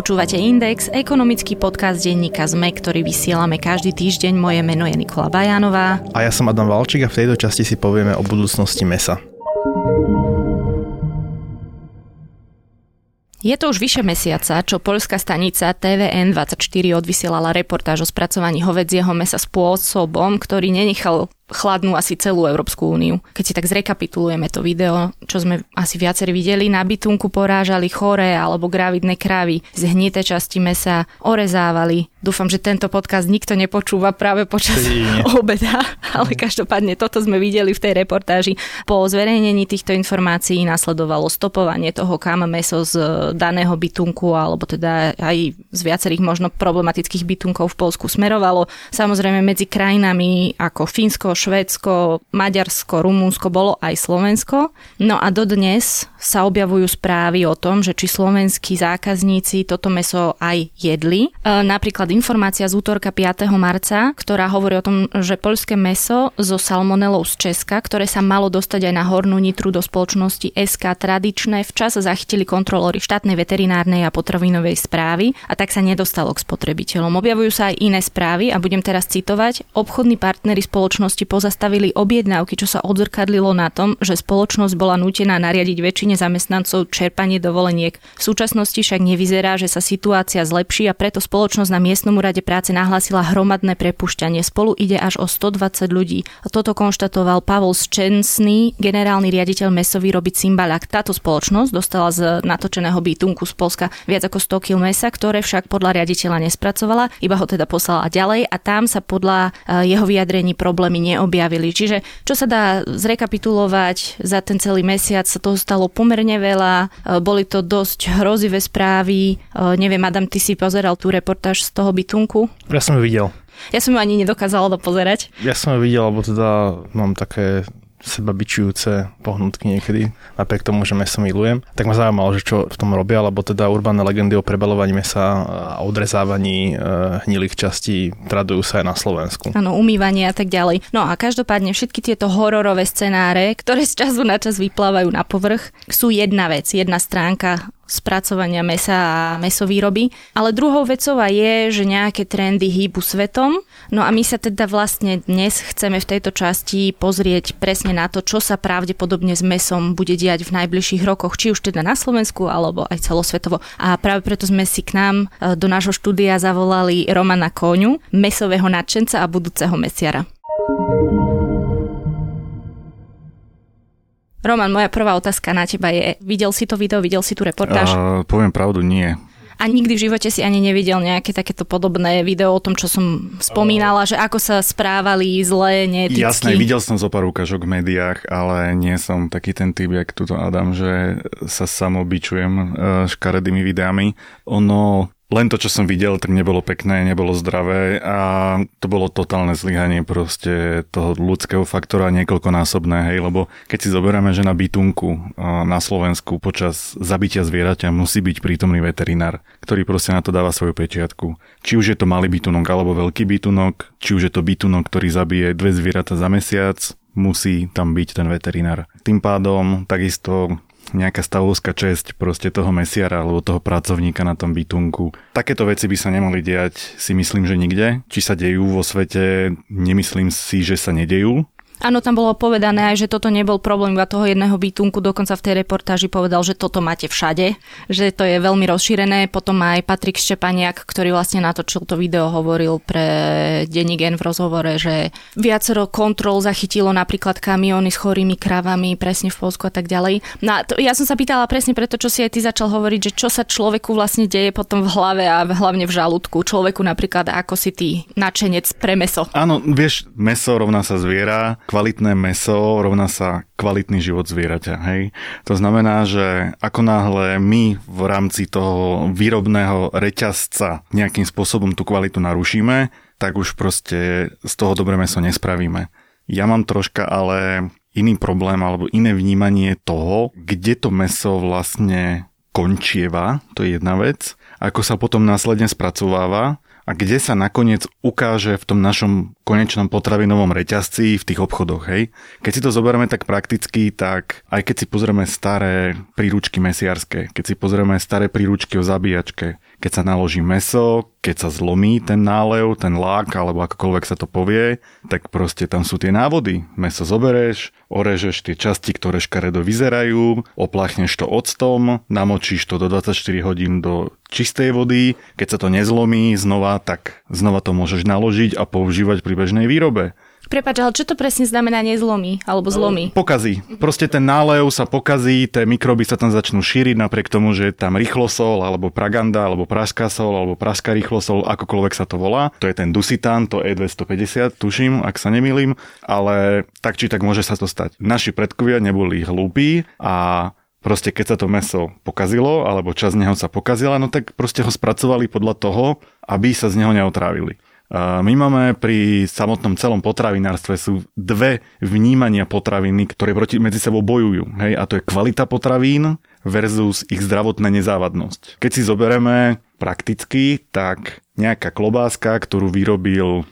Počúvate Index, ekonomický podcast denníka ZME, ktorý vysielame každý týždeň. Moje meno je Nikola Bajánová. A ja som Adam Valčík a v tejto časti si povieme o budúcnosti mesa. Je to už vyše mesiaca, čo poľská stanica TVN24 odvysielala reportáž o spracovaní hovedzieho mesa spôsobom, ktorý nenechal chladnú asi celú Európsku úniu. Keď si tak zrekapitulujeme to video, čo sme asi viacerí videli, na bytunku porážali choré alebo gravidné krávy, zhnité časti mesa orezávali. Dúfam, že tento podcast nikto nepočúva práve počas obeda, ale každopádne toto sme videli v tej reportáži. Po zverejnení týchto informácií nasledovalo stopovanie toho, kam meso z daného bytunku alebo teda aj z viacerých možno problematických bytunkov v Polsku smerovalo. Samozrejme medzi krajinami ako Fínsko, Švédsko, Maďarsko, Rumúnsko, bolo aj Slovensko. No a dodnes sa objavujú správy o tom, že či slovenskí zákazníci toto meso aj jedli. E, napríklad informácia z útorka 5. marca, ktorá hovorí o tom, že poľské meso so salmonelou z Česka, ktoré sa malo dostať aj na hornú nitru do spoločnosti SK tradičné, včas zachytili kontrolóri štátnej veterinárnej a potravinovej správy a tak sa nedostalo k spotrebiteľom. Objavujú sa aj iné správy a budem teraz citovať. Obchodní partnery spoločnosti pozastavili objednávky, čo sa odzrkadlilo na tom, že spoločnosť bola nútená nariadiť väčšine zamestnancov čerpanie dovoleniek. V súčasnosti však nevyzerá, že sa situácia zlepší a preto spoločnosť na miestnom úrade práce nahlásila hromadné prepušťanie. Spolu ide až o 120 ľudí. A toto konštatoval Pavol Ščensný, generálny riaditeľ mesovýroby Cimbalak. Táto spoločnosť dostala z natočeného bytunku z Polska viac ako 100 kg mesa, ktoré však podľa riaditeľa nespracovala, iba ho teda poslala ďalej a tam sa podľa eh, jeho vyjadrení problémy ne neobjavili. Čiže čo sa dá zrekapitulovať za ten celý mesiac, sa toho stalo pomerne veľa, e, boli to dosť hrozivé správy. E, neviem, Adam, ty si pozeral tú reportáž z toho bytunku? Ja som ju videl. Ja som ju ani nedokázala dopozerať. Ja som ju videl, lebo teda mám také seba bičujúce pohnutky niekedy, napriek tomu, že meso milujem. Tak ma zaujímalo, že čo v tom robia, lebo teda urbané legendy o prebalovaní mesa a odrezávaní e, hnilých častí tradujú sa aj na Slovensku. Áno, umývanie a tak ďalej. No a každopádne všetky tieto hororové scenáre, ktoré z času na čas vyplávajú na povrch, sú jedna vec, jedna stránka spracovania mesa a mesovýroby. Ale druhou vecou je, že nejaké trendy hýbu svetom. No a my sa teda vlastne dnes chceme v tejto časti pozrieť presne na to, čo sa pravdepodobne s mesom bude diať v najbližších rokoch, či už teda na Slovensku alebo aj celosvetovo. A práve preto sme si k nám e, do nášho štúdia zavolali Romana Kóňu, mesového nadšenca a budúceho mesiara. Roman, moja prvá otázka na teba je, videl si to video, videl si tú reportáž? Uh, poviem pravdu, nie. A nikdy v živote si ani nevidel nejaké takéto podobné video o tom, čo som spomínala, že ako sa správali zle, neeticky. Jasné, videl som zo pár ukážok v médiách, ale nie som taký ten typ, jak tuto Adam, že sa samobičujem uh, škaredými videami. Ono len to, čo som videl, tak nebolo pekné, nebolo zdravé a to bolo totálne zlyhanie proste toho ľudského faktora niekoľkonásobné, hej, lebo keď si zoberieme, že na bytunku na Slovensku počas zabitia zvieraťa musí byť prítomný veterinár, ktorý proste na to dáva svoju pečiatku. Či už je to malý bytunok alebo veľký bytunok, či už je to bytunok, ktorý zabije dve zvieratá za mesiac, musí tam byť ten veterinár. Tým pádom takisto nejaká stavovská česť proste toho mesiara alebo toho pracovníka na tom bytunku. Takéto veci by sa nemohli diať, si myslím, že nikde. Či sa dejú vo svete, nemyslím si, že sa nedejú. Áno, tam bolo povedané aj, že toto nebol problém iba toho jedného bytunku, dokonca v tej reportáži povedal, že toto máte všade, že to je veľmi rozšírené. Potom aj Patrik Ščepaniak, ktorý vlastne natočil to video, hovoril pre Denní Gen v rozhovore, že viacero kontrol zachytilo napríklad kamiony s chorými kravami presne v Polsku a tak ďalej. No, to, ja som sa pýtala presne preto, čo si aj ty začal hovoriť, že čo sa človeku vlastne deje potom v hlave a hlavne v žalúdku. Človeku napríklad ako si ty načenec pre meso. Áno, vieš, meso rovná sa zviera, kvalitné meso rovná sa kvalitný život zvieraťa. Hej? To znamená, že ako náhle my v rámci toho výrobného reťazca nejakým spôsobom tú kvalitu narušíme, tak už proste z toho dobré meso nespravíme. Ja mám troška ale iný problém alebo iné vnímanie toho, kde to meso vlastne končieva, to je jedna vec, ako sa potom následne spracováva a kde sa nakoniec ukáže v tom našom konečnom potravinovom reťazci v tých obchodoch, hej. Keď si to zoberieme tak prakticky, tak aj keď si pozrieme staré príručky mesiarské, keď si pozrieme staré príručky o zabíjačke, keď sa naloží meso, keď sa zlomí ten nálev, ten lák, alebo akokoľvek sa to povie, tak proste tam sú tie návody. Meso zobereš, orežeš tie časti, ktoré škaredo vyzerajú, opláchneš to octom, namočíš to do 24 hodín do čistej vody, keď sa to nezlomí znova, tak znova to môžeš naložiť a používať pri bežnej výrobe. Prepač, ale čo to presne znamená nezlomí alebo zlomí? Pokazí. Proste ten nálev sa pokazí, tie mikroby sa tam začnú šíriť napriek tomu, že je tam rýchlosol, alebo praganda, alebo pražská sol, alebo pražská rýchlosol, akokoľvek sa to volá. To je ten dusitán, to E250, tuším, ak sa nemýlim, ale tak či tak môže sa to stať. Naši predkovia neboli hlúpi a proste keď sa to meso pokazilo, alebo časť z neho sa pokazila, no tak proste ho spracovali podľa toho, aby sa z neho neotrávili. My máme pri samotnom celom potravinárstve sú dve vnímania potraviny, ktoré proti, medzi sebou bojujú. Hej? A to je kvalita potravín versus ich zdravotná nezávadnosť. Keď si zoberieme prakticky, tak nejaká klobáska, ktorú vyrobil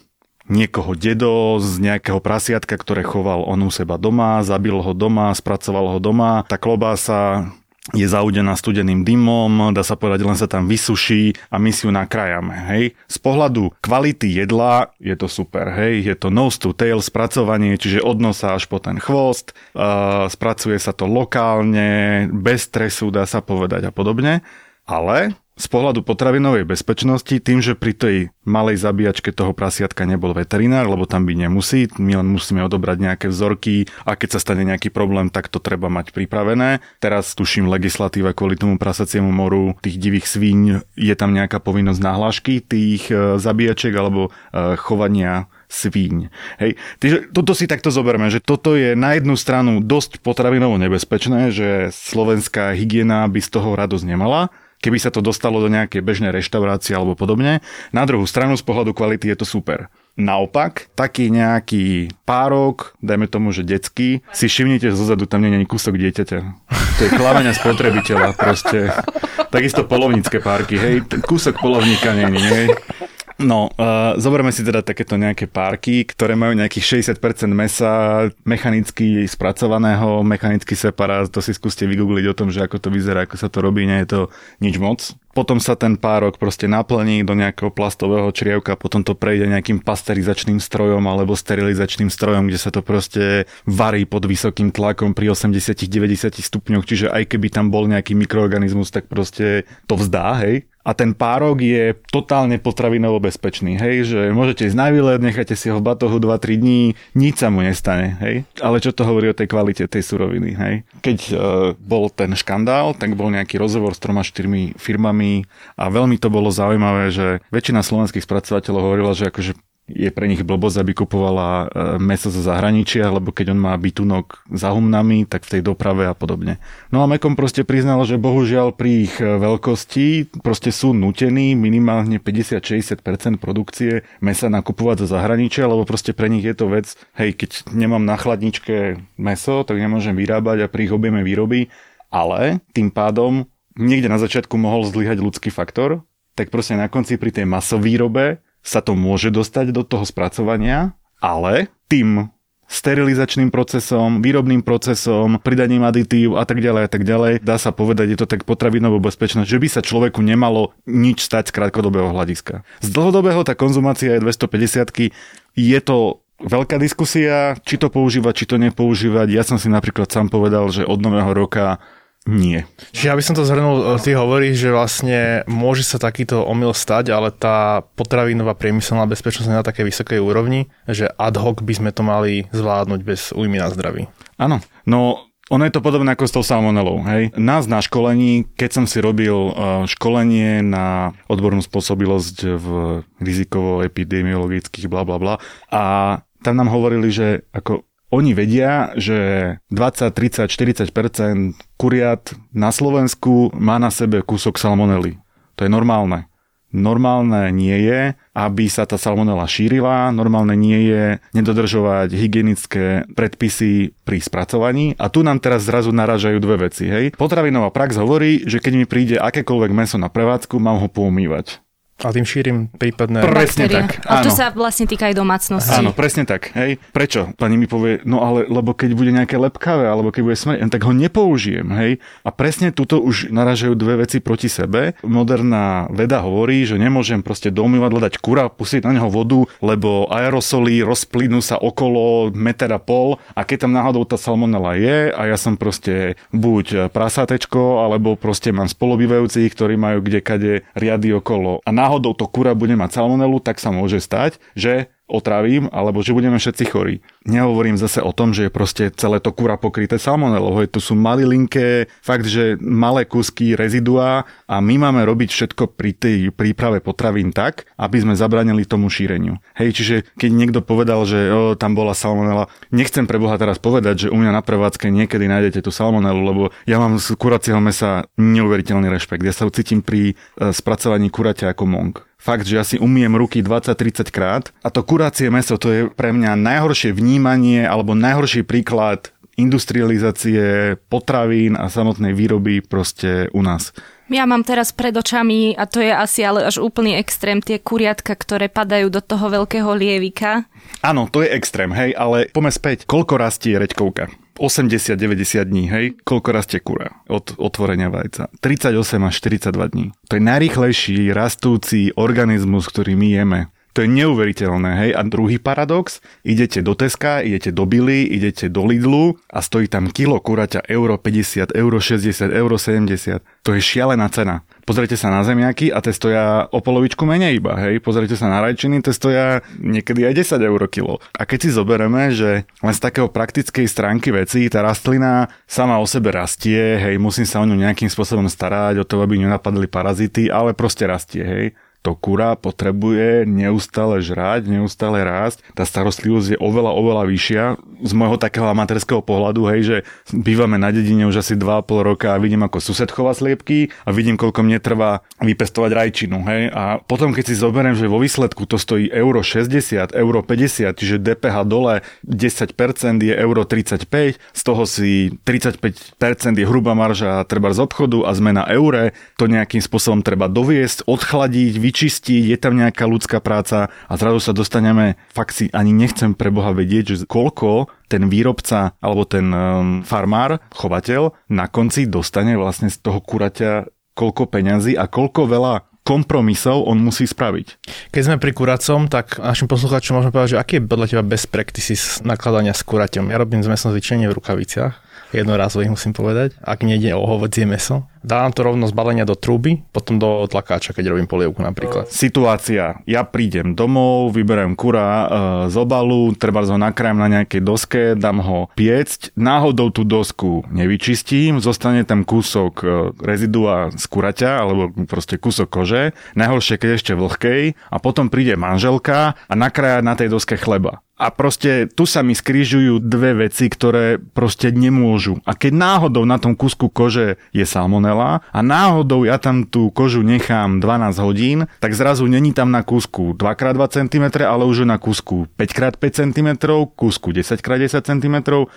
niekoho dedo z nejakého prasiatka, ktoré choval on u seba doma, zabil ho doma, spracoval ho doma. Tá klobása je zaudená studeným dymom, dá sa povedať, len sa tam vysuší a my si ju nakrájame, hej. Z pohľadu kvality jedla je to super, hej, je to nose to tail spracovanie, čiže od nosa až po ten chvost, uh, spracuje sa to lokálne, bez stresu, dá sa povedať a podobne, ale z pohľadu potravinovej bezpečnosti, tým, že pri tej malej zabíjačke toho prasiatka nebol veterinár, lebo tam by nemusí, my len musíme odobrať nejaké vzorky a keď sa stane nejaký problém, tak to treba mať pripravené. Teraz tuším legislatíva kvôli tomu prasaciemu moru tých divých svíň, je tam nejaká povinnosť nahlášky tých e, zabíjačiek alebo e, chovania svíň. Hej. Takže toto si takto zoberme, že toto je na jednu stranu dosť potravinovo nebezpečné, že slovenská hygiena by z toho radosť nemala, keby sa to dostalo do nejakej bežnej reštaurácie alebo podobne. Na druhú stranu z pohľadu kvality je to super. Naopak, taký nejaký párok, dajme tomu, že detský, si všimnite zozadu, tam nie je kúsok dieťaťa. To je klamenia spotrebiteľa proste. Takisto polovnícke párky, hej, kúsok polovníka nie, nie. No, uh, zoberme si teda takéto nejaké párky, ktoré majú nejakých 60% mesa mechanicky spracovaného, mechanický separát, to si skúste vygoogliť o tom, že ako to vyzerá, ako sa to robí, nie je to nič moc. Potom sa ten párok proste naplní do nejakého plastového črievka, potom to prejde nejakým pasterizačným strojom alebo sterilizačným strojom, kde sa to proste varí pod vysokým tlakom pri 80-90 stupňoch, čiže aj keby tam bol nejaký mikroorganizmus, tak proste to vzdá, hej a ten párok je totálne potravinovo bezpečný, hej, že môžete ísť na výlet, nechajte si ho v batohu 2-3 dní, nič sa mu nestane, hej. Ale čo to hovorí o tej kvalite tej suroviny, hej. Keď uh, bol ten škandál, tak bol nejaký rozhovor s troma štyrmi firmami a veľmi to bolo zaujímavé, že väčšina slovenských spracovateľov hovorila, že akože je pre nich blbosť, aby kupovala e, meso zo zahraničia, lebo keď on má bytunok za humnami, tak v tej doprave a podobne. No a Mekom proste priznal, že bohužiaľ pri ich e, veľkosti proste sú nutení minimálne 50-60% produkcie mesa nakupovať zo zahraničia, lebo proste pre nich je to vec, hej, keď nemám na chladničke meso, tak nemôžem vyrábať a pri ich objeme výroby, ale tým pádom niekde na začiatku mohol zlyhať ľudský faktor, tak proste na konci pri tej masovýrobe sa to môže dostať do toho spracovania, ale tým sterilizačným procesom, výrobným procesom, pridaním aditív a tak ďalej a tak ďalej. Dá sa povedať, je to tak potravinová bezpečnosť, že by sa človeku nemalo nič stať z krátkodobého hľadiska. Z dlhodobého tá konzumácia je 250 je to veľká diskusia, či to používať, či to nepoužívať. Ja som si napríklad sám povedal, že od nového roka nie. Čiže aby som to zhrnul, ty hovoríš, že vlastne môže sa takýto omyl stať, ale tá potravinová priemyselná bezpečnosť je na takej vysokej úrovni, že ad hoc by sme to mali zvládnuť bez újmy na zdraví. Áno, no ono je to podobné ako s tou salmonelou. Hej. Nás na školení, keď som si robil uh, školenie na odbornú spôsobilosť v rizikovo-epidemiologických bla bla bla a tam nám hovorili, že ako oni vedia, že 20, 30, 40% kuriat na Slovensku má na sebe kúsok salmonely. To je normálne. Normálne nie je, aby sa tá salmonela šírila, normálne nie je nedodržovať hygienické predpisy pri spracovaní a tu nám teraz zrazu naražajú dve veci. Hej. Potravinová prax hovorí, že keď mi príde akékoľvek meso na prevádzku, mám ho poumývať A tým šírim prípadné... Presne baktérie. tak, A to sa vlastne týka aj domácnosti. Áno, presne tak. Hej. Prečo? Pani mi povie, no ale lebo keď bude nejaké lepkavé, alebo keď bude smrť, tak ho nepoužijem. Hej. A presne tuto už naražajú dve veci proti sebe. Moderná veda hovorí, že nemôžem proste do umývadla dať kura, pustiť na neho vodu, lebo aerosoly rozplynú sa okolo meter a pol a keď tam náhodou tá salmonela je a ja som proste buď prasátečko, alebo proste mám spolubývajúcich, ktorí majú kdekade riady okolo a náhodou to kura bude mať salmonelu, tak sa môže stať, že otravím, alebo že budeme všetci chorí. Nehovorím zase o tom, že je proste celé to kura pokryté salmonelou. Hej, to sú malilinké, fakt, že malé kúsky reziduá a my máme robiť všetko pri tej príprave potravín tak, aby sme zabranili tomu šíreniu. Hej, čiže keď niekto povedal, že o, tam bola salmonela, nechcem pre Boha teraz povedať, že u mňa na prevádzke niekedy nájdete tú salmonelu, lebo ja mám z kuracieho mesa neuveriteľný rešpekt. Ja sa cítim pri e, spracovaní kuraťa ako monk fakt, že ja si umiem ruky 20-30 krát a to kuracie meso to je pre mňa najhoršie vnímanie alebo najhorší príklad industrializácie potravín a samotnej výroby proste u nás. Ja mám teraz pred očami, a to je asi ale až úplný extrém, tie kuriatka, ktoré padajú do toho veľkého lievika. Áno, to je extrém, hej, ale poďme späť. Koľko rastie reďkovka? 80-90 dní, hej? Koľko rastie kura od otvorenia vajca? 38 až 42 dní. To je najrýchlejší rastúci organizmus, ktorý my jeme. To je neuveriteľné, hej? A druhý paradox, idete do Teska, idete do Billy, idete do Lidlu a stojí tam kilo kuraťa euro 50, euro 60, euro 70. To je šialená cena. Pozrite sa na zemiaky a te stoja o polovičku menej iba, hej. Pozrite sa na rajčiny, te stoja niekedy aj 10 eur kilo. A keď si zobereme, že len z takého praktickej stránky veci tá rastlina sama o sebe rastie, hej, musím sa o ňu nejakým spôsobom starať, o to, aby ňu napadli parazity, ale proste rastie, hej to kura potrebuje neustále žrať, neustále rásť. Tá starostlivosť je oveľa, oveľa vyššia. Z môjho takého amatérskeho pohľadu, hej, že bývame na dedine už asi 2,5 roka a vidím, ako sused chová sliepky a vidím, koľko mne trvá vypestovať rajčinu. Hej. A potom, keď si zoberiem, že vo výsledku to stojí euro 60, euro 50, čiže DPH dole 10% je euro 35, z toho si 35% je hrubá marža treba z obchodu a zmena eure, to nejakým spôsobom treba doviesť, odchladiť, vyčistiť, je tam nejaká ľudská práca a zrazu sa dostaneme, fakt si ani nechcem pre Boha vedieť, že koľko ten výrobca alebo ten um, farmár, chovateľ na konci dostane vlastne z toho kuraťa koľko peňazí a koľko veľa kompromisov on musí spraviť. Keď sme pri kuracom, tak našim poslucháčom môžeme povedať, že aký je podľa teba best practices nakladania s kuraťom. Ja robím z mesom zvyčajne v rukaviciach, jednorázových musím povedať, ak nejde o hovedzie meso. Dávam to rovno z balenia do trúby, potom do tlakáča, keď robím polievku napríklad. Situácia. Ja prídem domov, vyberiem kura e, z obalu, treba ho nakrájem na nejakej doske, dám ho piecť, náhodou tú dosku nevyčistím, zostane tam kúsok e, rezidua z kuraťa, alebo proste kúsok kože, najhoršie keď ešte vlhkej, a potom príde manželka a nakrája na tej doske chleba. A proste tu sa mi skrížujú dve veci, ktoré proste nemôžu. A keď náhodou na tom kúsku kože je salmonela a náhodou ja tam tú kožu nechám 12 hodín, tak zrazu není tam na kúsku 2x2 cm, ale už na kúsku 5x5 cm, kúsku 10x10 cm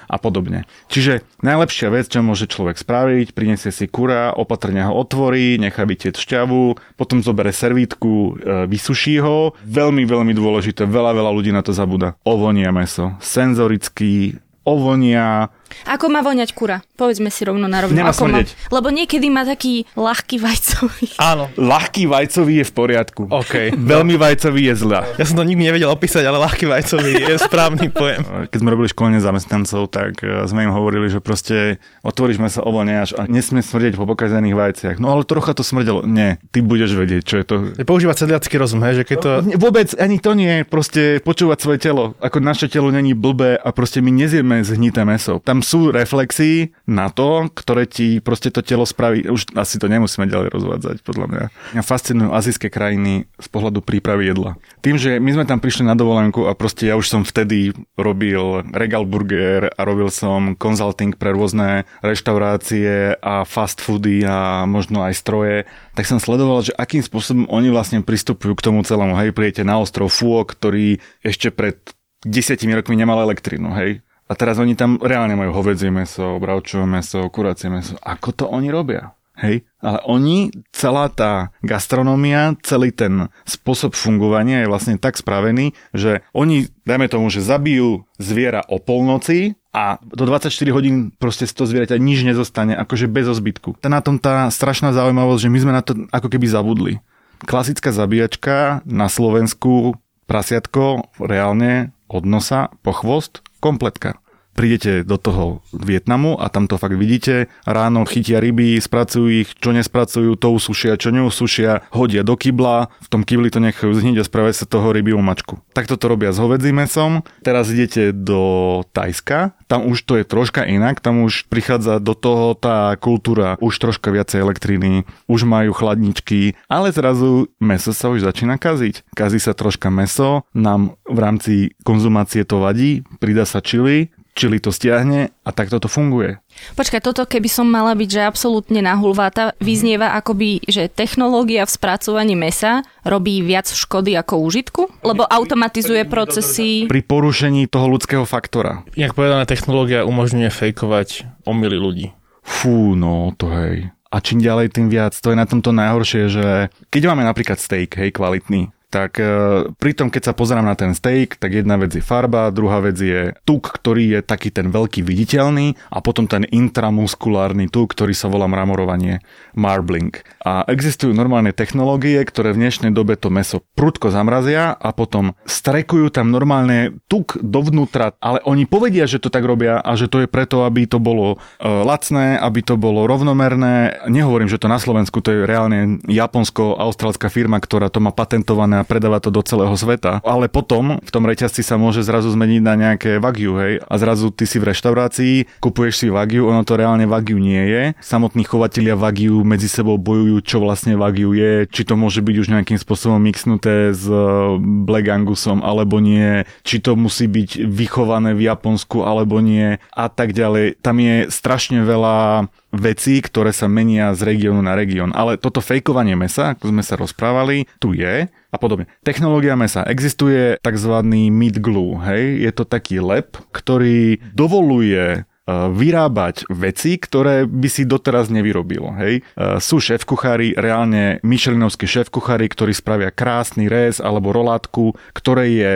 a podobne. Čiže najlepšia vec, čo môže človek spraviť, prinesie si kura, opatrne ho otvorí, nechá vytieť šťavu, potom zobere servítku, e, vysuší ho. Veľmi, veľmi dôležité, veľa, veľa ľudí na to zabúda ovonia meso. Senzoricky ovonia. Ako má voňať kura? Povedzme si rovno na rovno. Nemá ako má... Lebo niekedy má taký ľahký vajcový. Áno, Ľahký vajcový je v poriadku. OK. Veľmi vajcový je zľa. Ja som to nikdy nevedel opísať, ale ľahký vajcový je správny pojem. Keď sme robili školenie zamestnancov, tak e, sme im hovorili, že proste otvoríš meso, ovoniaš a nesmie smrdeť po pokazených vajciach. No ale trocha to smrdelo. Nie, ty budeš vedieť, čo je to. Používať sedliacký rozum, hej, že keď to... Vôbec ani to nie, proste počúvať svoje telo. Ako naše telo není blbé a proste my nezieme zhnité meso. Tam sú reflexy na to, ktoré ti proste to telo spraví. Už asi to nemusíme ďalej rozvádzať, podľa mňa. Mňa fascinujú azijské krajiny z pohľadu prípravy jedla. Tým, že my sme tam prišli na dovolenku a proste ja už som vtedy robil Regal Burger a robil som consulting pre rôzne reštaurácie a fast foody a možno aj stroje, tak som sledoval, že akým spôsobom oni vlastne pristupujú k tomu celému. Hej, prijete na ostrov Fuok, ktorý ešte pred desiatimi rokmi nemal elektrinu, hej. A teraz oni tam reálne majú hovedzie meso, bravčové meso, kuracie meso. Ako to oni robia? Hej? Ale oni, celá tá gastronomia, celý ten spôsob fungovania je vlastne tak spravený, že oni, dajme tomu, že zabijú zviera o polnoci a do 24 hodín proste z toho zvieraťa nič nezostane, akože bez ozbytku. To na tom tá strašná zaujímavosť, že my sme na to ako keby zabudli. Klasická zabíjačka na Slovensku, prasiatko reálne od nosa po chvost, kompletka prídete do toho Vietnamu a tam to fakt vidíte. Ráno chytia ryby, spracujú ich, čo nespracujú, to usušia, čo neusušia, hodia do kybla, v tom kybli to nechajú zhniť a spravia sa toho ryby mačku. Takto to robia s hovedzím mesom. Teraz idete do Tajska, tam už to je troška inak, tam už prichádza do toho tá kultúra, už troška viacej elektriny, už majú chladničky, ale zrazu meso sa už začína kaziť. Kazí sa troška meso, nám v rámci konzumácie to vadí, pridá sa čili, čili to stiahne a takto to funguje. Počkaj, toto keby som mala byť, že absolútne nahulváta, vyznieva akoby, že technológia v spracovaní mesa robí viac škody ako úžitku? Lebo automatizuje procesy... Pri porušení toho ľudského faktora. Jak povedané, technológia umožňuje fejkovať omily ľudí. Fú, no to hej. A čím ďalej, tým viac. To je na tomto najhoršie, že keď máme napríklad steak, hej, kvalitný, tak e, pritom keď sa pozerám na ten steak, tak jedna vec je farba, druhá vec je tuk, ktorý je taký ten veľký viditeľný a potom ten intramuskulárny tuk, ktorý sa volá mramorovanie, marbling. A existujú normálne technológie, ktoré v dnešnej dobe to meso prudko zamrazia a potom strekujú tam normálne tuk dovnútra, ale oni povedia, že to tak robia a že to je preto, aby to bolo e, lacné, aby to bolo rovnomerné. Nehovorím, že to na Slovensku, to je reálne japonsko-austrálska firma, ktorá to má patentované a predáva to do celého sveta. Ale potom v tom reťazci sa môže zrazu zmeniť na nejaké Wagyu, hej? A zrazu ty si v reštaurácii, kupuješ si Wagyu, ono to reálne Wagyu nie je. Samotní chovatelia Wagyu medzi sebou bojujú, čo vlastne Wagyu je, či to môže byť už nejakým spôsobom mixnuté s eh, Black Angusom alebo nie, či to musí byť vychované v Japonsku alebo nie a tak ďalej. Tam je strašne veľa vecí, ktoré sa menia z regiónu na región. Ale toto fejkovanie mesa, ako sme sa rozprávali, tu je a podobne. Technológia mesa. Existuje tzv. meat glue, hej? Je to taký lep, ktorý dovoluje e, vyrábať veci, ktoré by si doteraz nevyrobil. Hej. E, sú šéf-kuchári, reálne Michelinovskí šéf-kuchári, ktorí spravia krásny rez alebo rolátku, ktoré je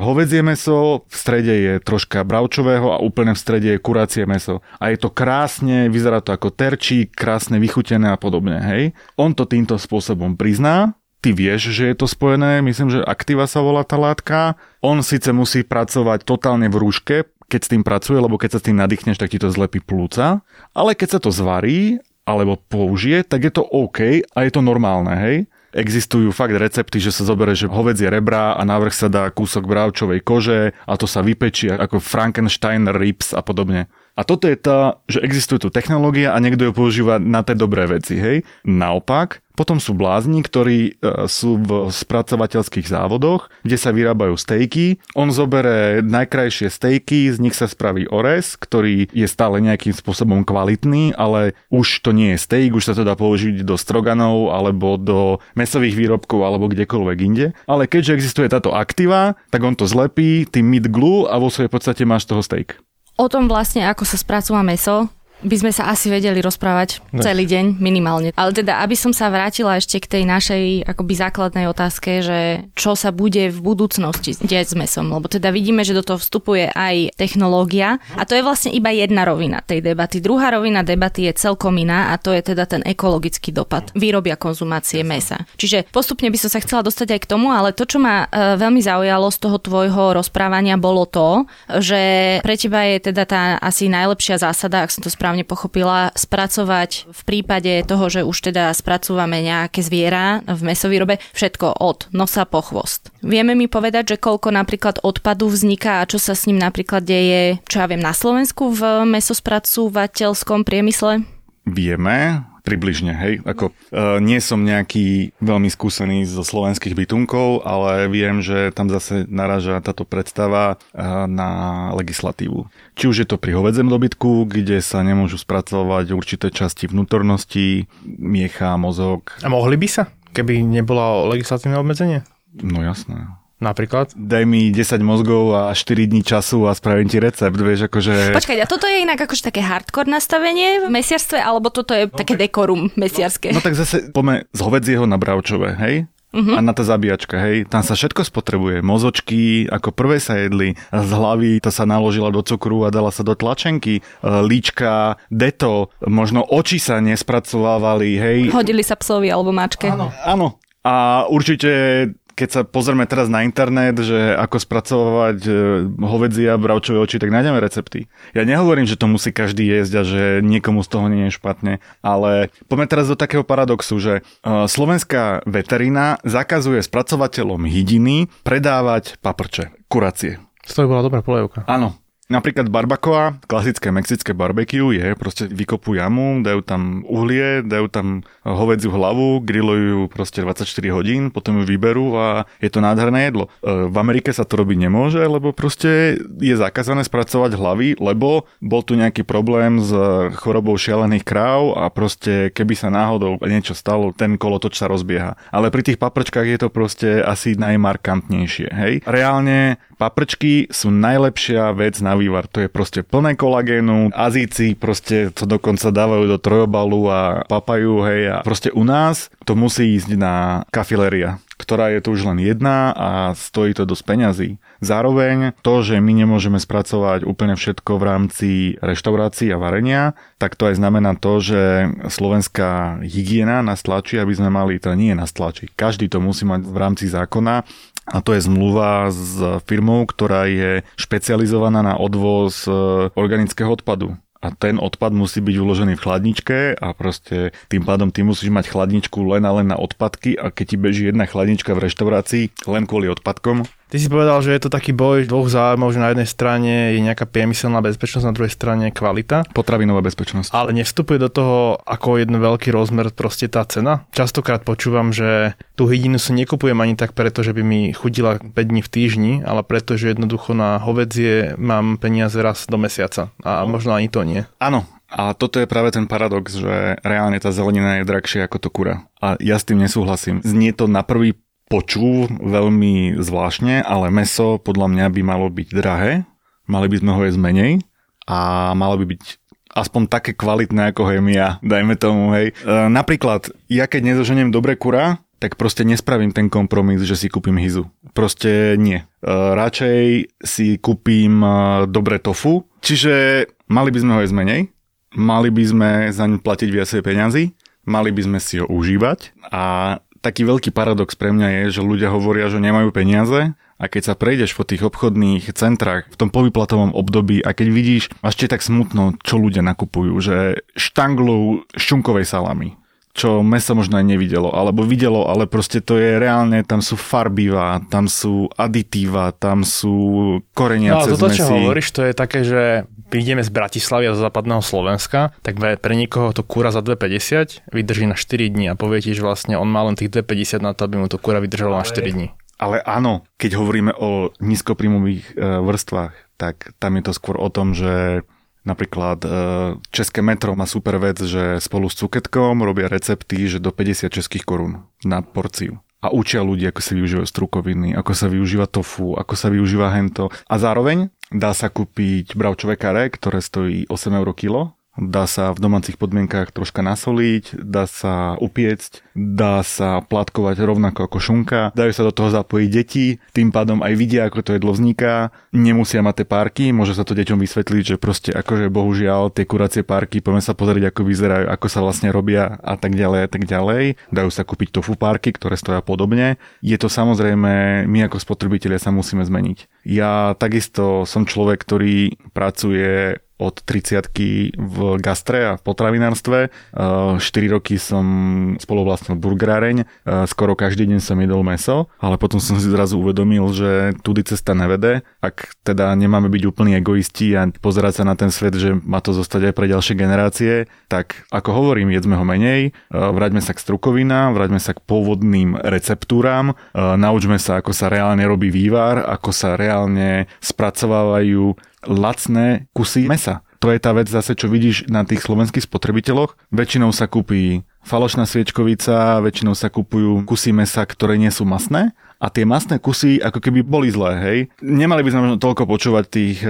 hovedzie meso, v strede je troška bravčového a úplne v strede je kuracie meso. A je to krásne, vyzerá to ako terčík, krásne vychutené a podobne, hej. On to týmto spôsobom prizná, ty vieš, že je to spojené, myslím, že aktíva sa volá tá látka. On síce musí pracovať totálne v rúške, keď s tým pracuje, lebo keď sa s tým nadýchneš, tak ti to zlepí plúca. Ale keď sa to zvarí, alebo použije, tak je to OK a je to normálne, hej. Existujú fakt recepty, že sa zoberie, že hovedzie rebra a návrh sa dá kúsok bravčovej kože a to sa vypečí ako Frankenstein ribs a podobne. A toto je tá, že existuje tu technológia a niekto ju používa na tie dobré veci, hej. Naopak, potom sú blázni, ktorí e, sú v spracovateľských závodoch, kde sa vyrábajú stejky. On zobere najkrajšie stejky, z nich sa spraví orez, ktorý je stále nejakým spôsobom kvalitný, ale už to nie je steak, už sa to dá použiť do stroganov alebo do mesových výrobkov alebo kdekoľvek inde. Ale keďže existuje táto aktíva, tak on to zlepí tým meat glue a vo svojej podstate máš toho steak. O tom vlastne, ako sa spracúva meso, by sme sa asi vedeli rozprávať no. celý deň minimálne. Ale teda, aby som sa vrátila ešte k tej našej akoby základnej otázke, že čo sa bude v budúcnosti diať s mesom, lebo teda vidíme, že do toho vstupuje aj technológia a to je vlastne iba jedna rovina tej debaty. Druhá rovina debaty je celkom iná a to je teda ten ekologický dopad výrobia konzumácie mesa. Čiže postupne by som sa chcela dostať aj k tomu, ale to, čo ma e, veľmi zaujalo z toho tvojho rozprávania, bolo to, že pre teba je teda tá asi najlepšia zásada, ak som to správne správne pochopila, spracovať v prípade toho, že už teda spracúvame nejaké zviera v mesovýrobe, všetko od nosa po chvost. Vieme mi povedať, že koľko napríklad odpadu vzniká a čo sa s ním napríklad deje, čo ja viem, na Slovensku v mesospracovateľskom priemysle? Vieme, Približne, hej. Ako, e, nie som nejaký veľmi skúsený zo slovenských bytunkov, ale viem, že tam zase naraža táto predstava e, na legislatívu. Či už je to pri hovedzem dobytku, kde sa nemôžu spracovať určité časti vnútornosti, miecha, mozog. A mohli by sa, keby nebolo legislatívne obmedzenie? No jasné. Napríklad? Daj mi 10 mozgov a 4 dní času a spravím ti recept, vieš, akože... Počkaj, a toto je inak akože také hardcore nastavenie v mesiarstve, alebo toto je no, také dekorum mesiarské? No tak zase poďme z hovedzieho na bravčové, hej? Uh-huh. A na tá zabíjačka, hej, tam sa všetko spotrebuje. Mozočky, ako prvé sa jedli, z hlavy to sa naložila do cukru a dala sa do tlačenky, e, líčka, deto, možno oči sa nespracovávali, hej. Hodili sa psovi alebo mačke. Áno, áno. A určite keď sa pozrieme teraz na internet, že ako spracovať e, hovedzie a bravčové oči, tak nájdeme recepty. Ja nehovorím, že to musí každý jesť a že niekomu z toho nie je špatne, ale poďme teraz do takého paradoxu, že e, slovenská veterina zakazuje spracovateľom hydiny predávať paprče, kuracie. To by bola dobrá polievka. Áno, Napríklad barbacoa, klasické mexické barbecue je, proste vykopú jamu, dajú tam uhlie, dajú tam hovedziu hlavu, grillujú proste 24 hodín, potom ju vyberú a je to nádherné jedlo. E, v Amerike sa to robiť nemôže, lebo proste je zakázané spracovať hlavy, lebo bol tu nejaký problém s chorobou šialených kráv a proste keby sa náhodou niečo stalo, ten kolotoč sa rozbieha. Ale pri tých paprčkách je to proste asi najmarkantnejšie, hej. Reálne paprčky sú najlepšia vec na vývar. To je proste plné kolagénu. Azíci proste to dokonca dávajú do trojobalu a papajú, hej. A proste u nás to musí ísť na kafiléria ktorá je tu už len jedna a stojí to dosť peňazí. Zároveň to, že my nemôžeme spracovať úplne všetko v rámci reštaurácií a varenia, tak to aj znamená to, že slovenská hygiena nás tlačí, aby sme mali, to nie nás tlačí. Každý to musí mať v rámci zákona a to je zmluva s firmou, ktorá je špecializovaná na odvoz e, organického odpadu. A ten odpad musí byť uložený v chladničke a proste tým pádom ty musíš mať chladničku len a len na odpadky a keď ti beží jedna chladnička v reštaurácii len kvôli odpadkom, Ty si povedal, že je to taký boj dvoch záujmov, že na jednej strane je nejaká priemyselná bezpečnosť, na druhej strane kvalita. Potravinová bezpečnosť. Ale nevstupuje do toho ako jeden veľký rozmer proste tá cena. Častokrát počúvam, že tú hydinu si nekupujem ani tak preto, že by mi chudila 5 dní v týždni, ale preto, že jednoducho na hovedzie mám peniaze raz do mesiaca. A možno ani to nie. Áno, a toto je práve ten paradox, že reálne tá zelenina je drahšia ako to kura. A ja s tým nesúhlasím. Znie to na prvý počul veľmi zvláštne, ale meso podľa mňa by malo byť drahé, mali by sme ho jesť menej a malo by byť aspoň také kvalitné, ako je ja, dajme tomu, hej. E, napríklad, ja keď nezoženiem dobre kura, tak proste nespravím ten kompromis, že si kúpim hyzu. Proste nie. E, radšej si kúpim e, dobre tofu, čiže mali by sme ho jesť menej, mali by sme zaň platiť viacej peňazí, mali by sme si ho užívať a taký veľký paradox pre mňa je, že ľudia hovoria, že nemajú peniaze a keď sa prejdeš po tých obchodných centrách v tom povyplatovom období a keď vidíš, až tak smutno, čo ľudia nakupujú, že štanglu šunkovej salamy, čo meso možno aj nevidelo, alebo videlo, ale proste to je reálne, tam sú farbivá, tam sú aditíva, tam sú korenia no, cez toto, čo hovoríš, to je také, že prídeme z Bratislavy a zo západného Slovenska, tak pre niekoho to kúra za 2,50 vydrží na 4 dní a povie ti, že vlastne on má len tých 2,50 na to, aby mu to kúra vydržalo ale, na 4 dní. Ale áno, keď hovoríme o nízkoprímových e, vrstvách, tak tam je to skôr o tom, že Napríklad e, České metro má super vec, že spolu s Cuketkom robia recepty, že do 50 českých korún na porciu a učia ľudí, ako sa využívajú strukoviny, ako sa využíva tofu, ako sa využíva hento. A zároveň Dá sa kúpiť bravčové kare, ktoré stojí 8 eur kilo dá sa v domácich podmienkách troška nasoliť, dá sa upiecť, dá sa platkovať rovnako ako šunka, dajú sa do toho zapojiť deti, tým pádom aj vidia, ako to jedlo vzniká, nemusia mať tie párky, môže sa to deťom vysvetliť, že proste akože bohužiaľ tie kuracie párky, poďme sa pozrieť, ako vyzerajú, ako sa vlastne robia a tak ďalej a tak ďalej. Dajú sa kúpiť tofu párky, ktoré stoja podobne. Je to samozrejme, my ako spotrebitelia sa musíme zmeniť. Ja takisto som človek, ktorý pracuje od 30 v gastre a v potravinárstve. 4 roky som spoluvlastnil burgeráreň, skoro každý deň som jedol meso, ale potom som si zrazu uvedomil, že tudy cesta nevede. Ak teda nemáme byť úplní egoisti a pozerať sa na ten svet, že má to zostať aj pre ďalšie generácie, tak ako hovorím, jedzme ho menej, vráťme sa k strukovinám, vráťme sa k pôvodným receptúram, naučme sa, ako sa reálne robí vývar, ako sa reálne spracovávajú lacné kusy mesa. To je tá vec zase, čo vidíš na tých slovenských spotrebiteľoch. Väčšinou sa kúpi falošná sviečkovica, väčšinou sa kupujú kusy mesa, ktoré nie sú masné a tie masné kusy ako keby boli zlé, hej. Nemali by sme možno toľko počúvať tých e,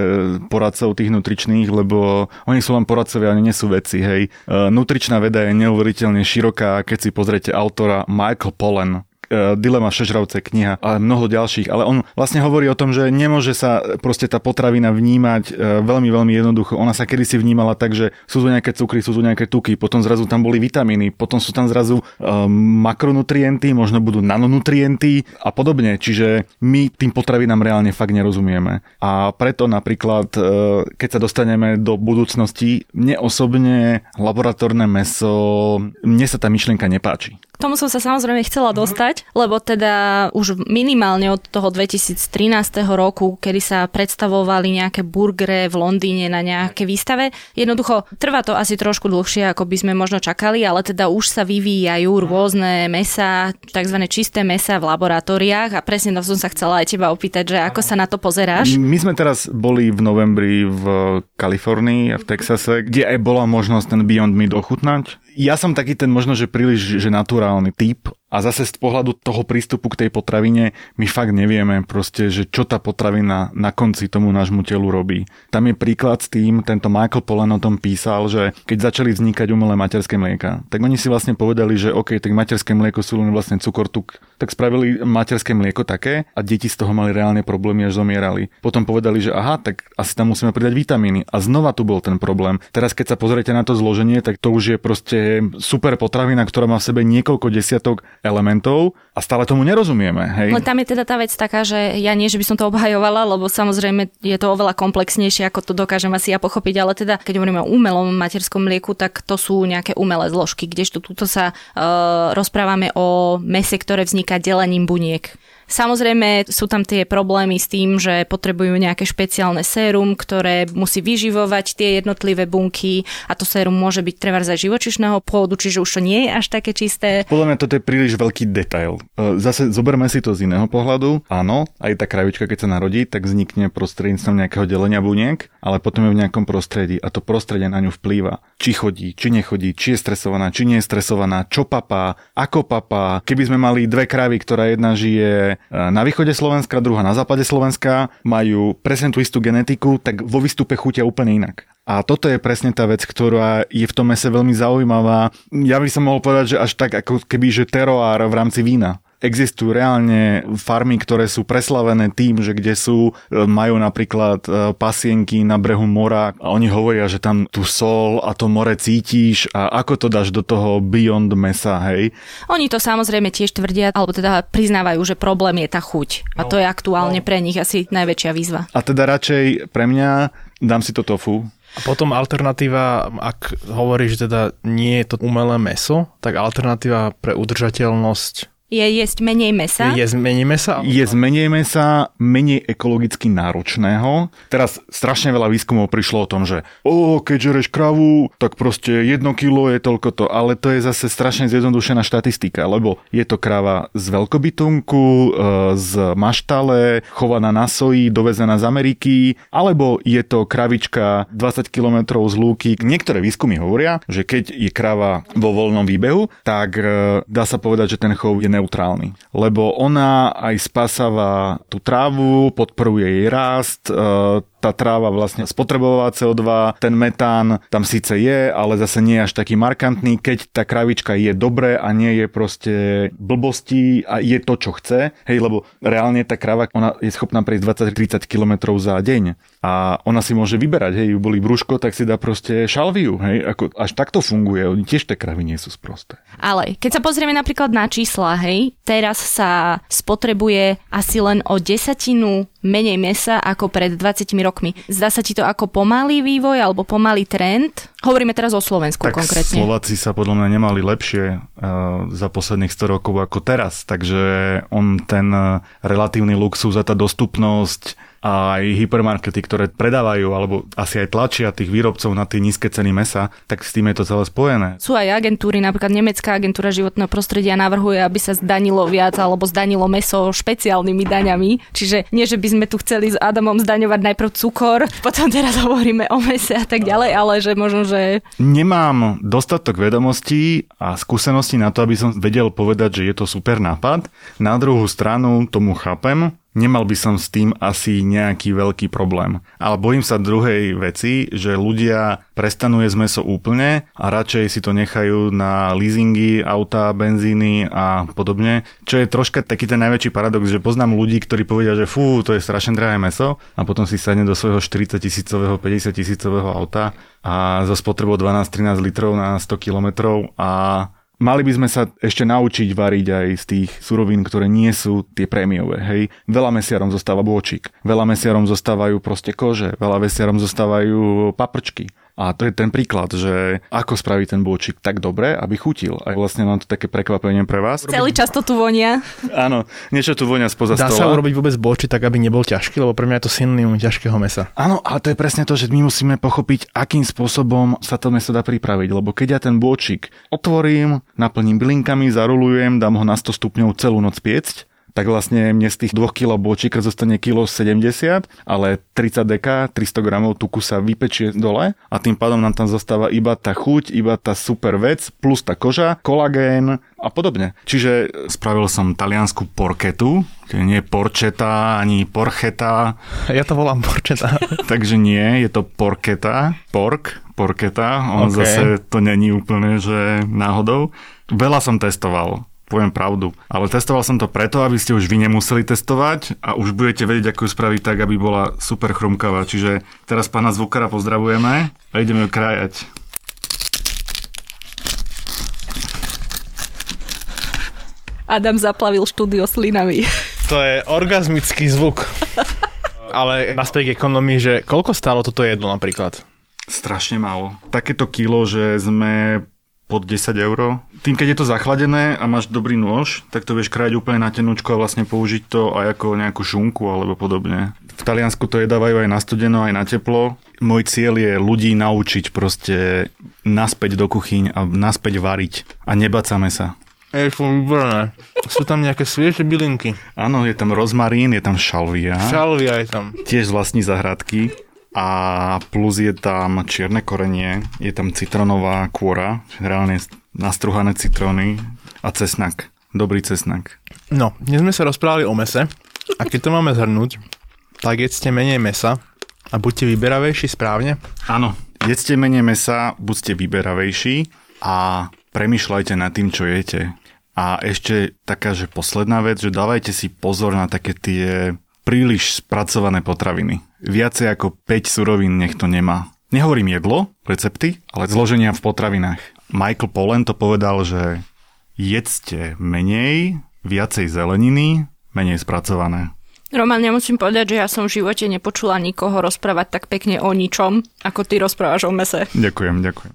poradcov, tých nutričných, lebo oni sú len poradcovia, oni nie sú veci, hej. E, nutričná veda je neuveriteľne široká, keď si pozriete autora Michael Pollen, Dilema všežravce kniha a mnoho ďalších, ale on vlastne hovorí o tom, že nemôže sa proste tá potravina vnímať e, veľmi, veľmi jednoducho. Ona sa kedysi vnímala tak, že sú tu nejaké cukry, sú tu nejaké tuky, potom zrazu tam boli vitamíny, potom sú tam zrazu um, makronutrienty, možno budú nanonutrienty a podobne. Čiže my tým potravinám reálne fakt nerozumieme. A preto napríklad, keď sa dostaneme do budúcnosti, mne osobne laboratórne meso, mne sa tá myšlienka nepáči tomu som sa samozrejme chcela dostať, lebo teda už minimálne od toho 2013 roku, kedy sa predstavovali nejaké burgery v Londýne na nejaké výstave, jednoducho trvá to asi trošku dlhšie, ako by sme možno čakali, ale teda už sa vyvíjajú rôzne mesa, tzv. čisté mesa v laboratóriách. A presne to som sa chcela aj teba opýtať, že ako sa na to pozeráš. My sme teraz boli v novembri v Kalifornii a v Texase, kde aj bola možnosť ten Beyond Meat ochutnať ja som taký ten možno, že príliš že naturálny typ a zase z pohľadu toho prístupu k tej potravine my fakt nevieme proste, že čo tá potravina na konci tomu nášmu telu robí. Tam je príklad s tým, tento Michael Pollan o tom písal, že keď začali vznikať umelé materské mlieka, tak oni si vlastne povedali, že OK, tak materské mlieko sú len vlastne cukor, tuk, tak spravili materské mlieko také a deti z toho mali reálne problémy až zomierali. Potom povedali, že aha, tak asi tam musíme pridať vitamíny. A znova tu bol ten problém. Teraz keď sa pozriete na to zloženie, tak to už je proste super potravina, ktorá má v sebe niekoľko desiatok elementov a stále tomu nerozumieme. Hej? Ale tam je teda tá vec taká, že ja nie, že by som to obhajovala, lebo samozrejme je to oveľa komplexnejšie, ako to dokážem asi ja pochopiť, ale teda keď hovoríme o umelom materskom mlieku, tak to sú nejaké umelé zložky, kdežto tuto sa uh, rozprávame o mese, ktoré vzniká delením buniek. Samozrejme sú tam tie problémy s tým, že potrebujú nejaké špeciálne sérum, ktoré musí vyživovať tie jednotlivé bunky a to sérum môže byť treba za živočišného pôvodu, čiže už to nie je až také čisté. Podľa mňa toto je príliš veľký detail. E, zase zoberme si to z iného pohľadu. Áno, aj tá kravička, keď sa narodí, tak vznikne prostredníctvom nejakého delenia buniek, ale potom je v nejakom prostredí a to prostredie na ňu vplýva. Či chodí, či nechodí, či je stresovaná, či nie je stresovaná, čo papá, ako papá. Keby sme mali dve kravy, ktorá jedna žije na východe Slovenska, druhá na západe Slovenska, majú presne tú istú genetiku, tak vo výstupe chutia úplne inak. A toto je presne tá vec, ktorá je v tom mese veľmi zaujímavá. Ja by som mohol povedať, že až tak ako keby, že teroár v rámci vína existujú reálne farmy, ktoré sú preslavené tým, že kde sú, e, majú napríklad e, pasienky na brehu mora a oni hovoria, že tam tú sol a to more cítiš a ako to dáš do toho beyond mesa, hej? Oni to samozrejme tiež tvrdia, alebo teda priznávajú, že problém je tá chuť. A to je no, aktuálne no. pre nich asi najväčšia výzva. A teda radšej pre mňa dám si to tofu, a potom alternatíva, ak hovoríš, že teda nie je to umelé meso, tak alternatíva pre udržateľnosť je jesť menej mesa. Je jesť menej mesa? Je jesť menej mesa, menej ekologicky náročného. Teraz strašne veľa výskumov prišlo o tom, že o, keď žereš kravu, tak proste jedno kilo je toľko to. Ale to je zase strašne zjednodušená štatistika, lebo je to krava z veľkobytunku, e, z maštale, chovaná na soji, dovezená z Ameriky, alebo je to kravička 20 km z lúky. Niektoré výskumy hovoria, že keď je krava vo voľnom výbehu, tak e, dá sa povedať, že ten chov je neutrálny. Lebo ona aj spasáva tú trávu, podporuje jej rast, e, tá tráva vlastne spotrebováva CO2, ten metán tam síce je, ale zase nie je až taký markantný, keď tá kravička je dobré a nie je proste blbosti a je to, čo chce, hej, lebo reálne tá krava, ona je schopná prejsť 20-30 km za deň a ona si môže vyberať, hej, boli brúško, tak si dá proste šalviu, hej, ako až takto funguje, oni tiež tie kravy nie sú sprosté. Ale keď sa pozrieme napríklad na čísla, hej, teraz sa spotrebuje asi len o desatinu menej mesa ako pred 20 rokmi. Zdá sa ti to ako pomalý vývoj alebo pomalý trend? Hovoríme teraz o Slovensku tak konkrétne. Slováci sa podľa mňa nemali lepšie uh, za posledných 100 rokov ako teraz, takže on ten uh, relatívny luxus a tá dostupnosť aj hypermarkety, ktoré predávajú alebo asi aj tlačia tých výrobcov na tie nízke ceny mesa, tak s tým je to celé spojené. Sú aj agentúry, napríklad Nemecká agentúra životného prostredia navrhuje, aby sa zdanilo viac alebo zdanilo meso špeciálnymi daňami. Čiže nie, že by sme tu chceli s Adamom zdaňovať najprv cukor, potom teraz hovoríme o mese a tak ďalej, ale že možno, že... Nemám dostatok vedomostí a skúseností na to, aby som vedel povedať, že je to super nápad. Na druhú stranu tomu chápem, Nemal by som s tým asi nejaký veľký problém. Ale bojím sa druhej veci, že ľudia prestanú jesť meso úplne a radšej si to nechajú na leasingy, auta, benzíny a podobne. Čo je troška taký ten najväčší paradox, že poznám ľudí, ktorí povedia, že fú, to je strašne drahé meso a potom si sadne do svojho 40 tisícového, 50 tisícového auta a za spotrebou 12-13 litrov na 100 kilometrov a Mali by sme sa ešte naučiť variť aj z tých surovín, ktoré nie sú tie prémiové. Hej. Veľa mesiarom zostáva bôčik, veľa mesiarom zostávajú proste kože, veľa mesiarom zostávajú paprčky. A to je ten príklad, že ako spraviť ten bôčik tak dobre, aby chutil. A vlastne mám to také prekvapenie pre vás. Celý čas to tu vonia. Áno, niečo tu vonia spoza Dá stola. sa urobiť vôbec bôčik tak, aby nebol ťažký, lebo pre mňa je to synonymum ťažkého mesa. Áno, ale to je presne to, že my musíme pochopiť, akým spôsobom sa to meso dá pripraviť. Lebo keď ja ten bôčik otvorím, naplním bylinkami, zarulujem, dám ho na 100 stupňov celú noc piecť, tak vlastne mne z tých 2 kg bočíka zostane kilo 70, ale 30 dk, 300 gramov tuku sa vypečie dole a tým pádom nám tam zostáva iba tá chuť, iba tá super vec, plus tá koža, kolagén a podobne. Čiže spravil som taliansku porketu, nie porčeta ani porcheta. Ja to volám porčeta. Takže nie, je to porketa, pork, porketa, on okay. zase to není úplne, že náhodou. Veľa som testoval poviem pravdu. Ale testoval som to preto, aby ste už vy nemuseli testovať a už budete vedieť, ako ju spraviť tak, aby bola super chrumkavá. Čiže teraz pána zvukara pozdravujeme a ideme ju krájať. Adam zaplavil štúdio slinami. To je orgazmický zvuk. Ale naspäť k ekonomii, že koľko stálo toto jedlo napríklad? Strašne málo. Takéto kilo, že sme pod 10 eur. Tým, keď je to zachladené a máš dobrý nôž, tak to vieš krájať úplne na tenúčko a vlastne použiť to aj ako nejakú šunku alebo podobne. V Taliansku to jedávajú aj na studeno, aj na teplo. Môj cieľ je ľudí naučiť proste naspäť do kuchyň a naspäť variť a nebacame sa. Je to výborné. Sú tam nejaké svieže bylinky. Áno, je tam rozmarín, je tam šalvia. Šalvia je tam. Tiež z vlastní zahradky a plus je tam čierne korenie, je tam citronová kôra, reálne nastruhané citróny a cesnak. Dobrý cesnak. No, dnes sme sa rozprávali o mese a keď to máme zhrnúť, tak jedzte menej mesa a buďte vyberavejší správne. Áno, jedzte menej mesa, buďte vyberavejší a premyšľajte nad tým, čo jete. A ešte taká, že posledná vec, že dávajte si pozor na také tie príliš spracované potraviny. Viacej ako 5 surovín nech to nemá. Nehovorím jedlo, recepty, ale zloženia v potravinách. Michael Pollan to povedal, že jedzte menej, viacej zeleniny, menej spracované. Roman, ja musím povedať, že ja som v živote nepočula nikoho rozprávať tak pekne o ničom, ako ty rozprávaš o mese. Ďakujem, ďakujem.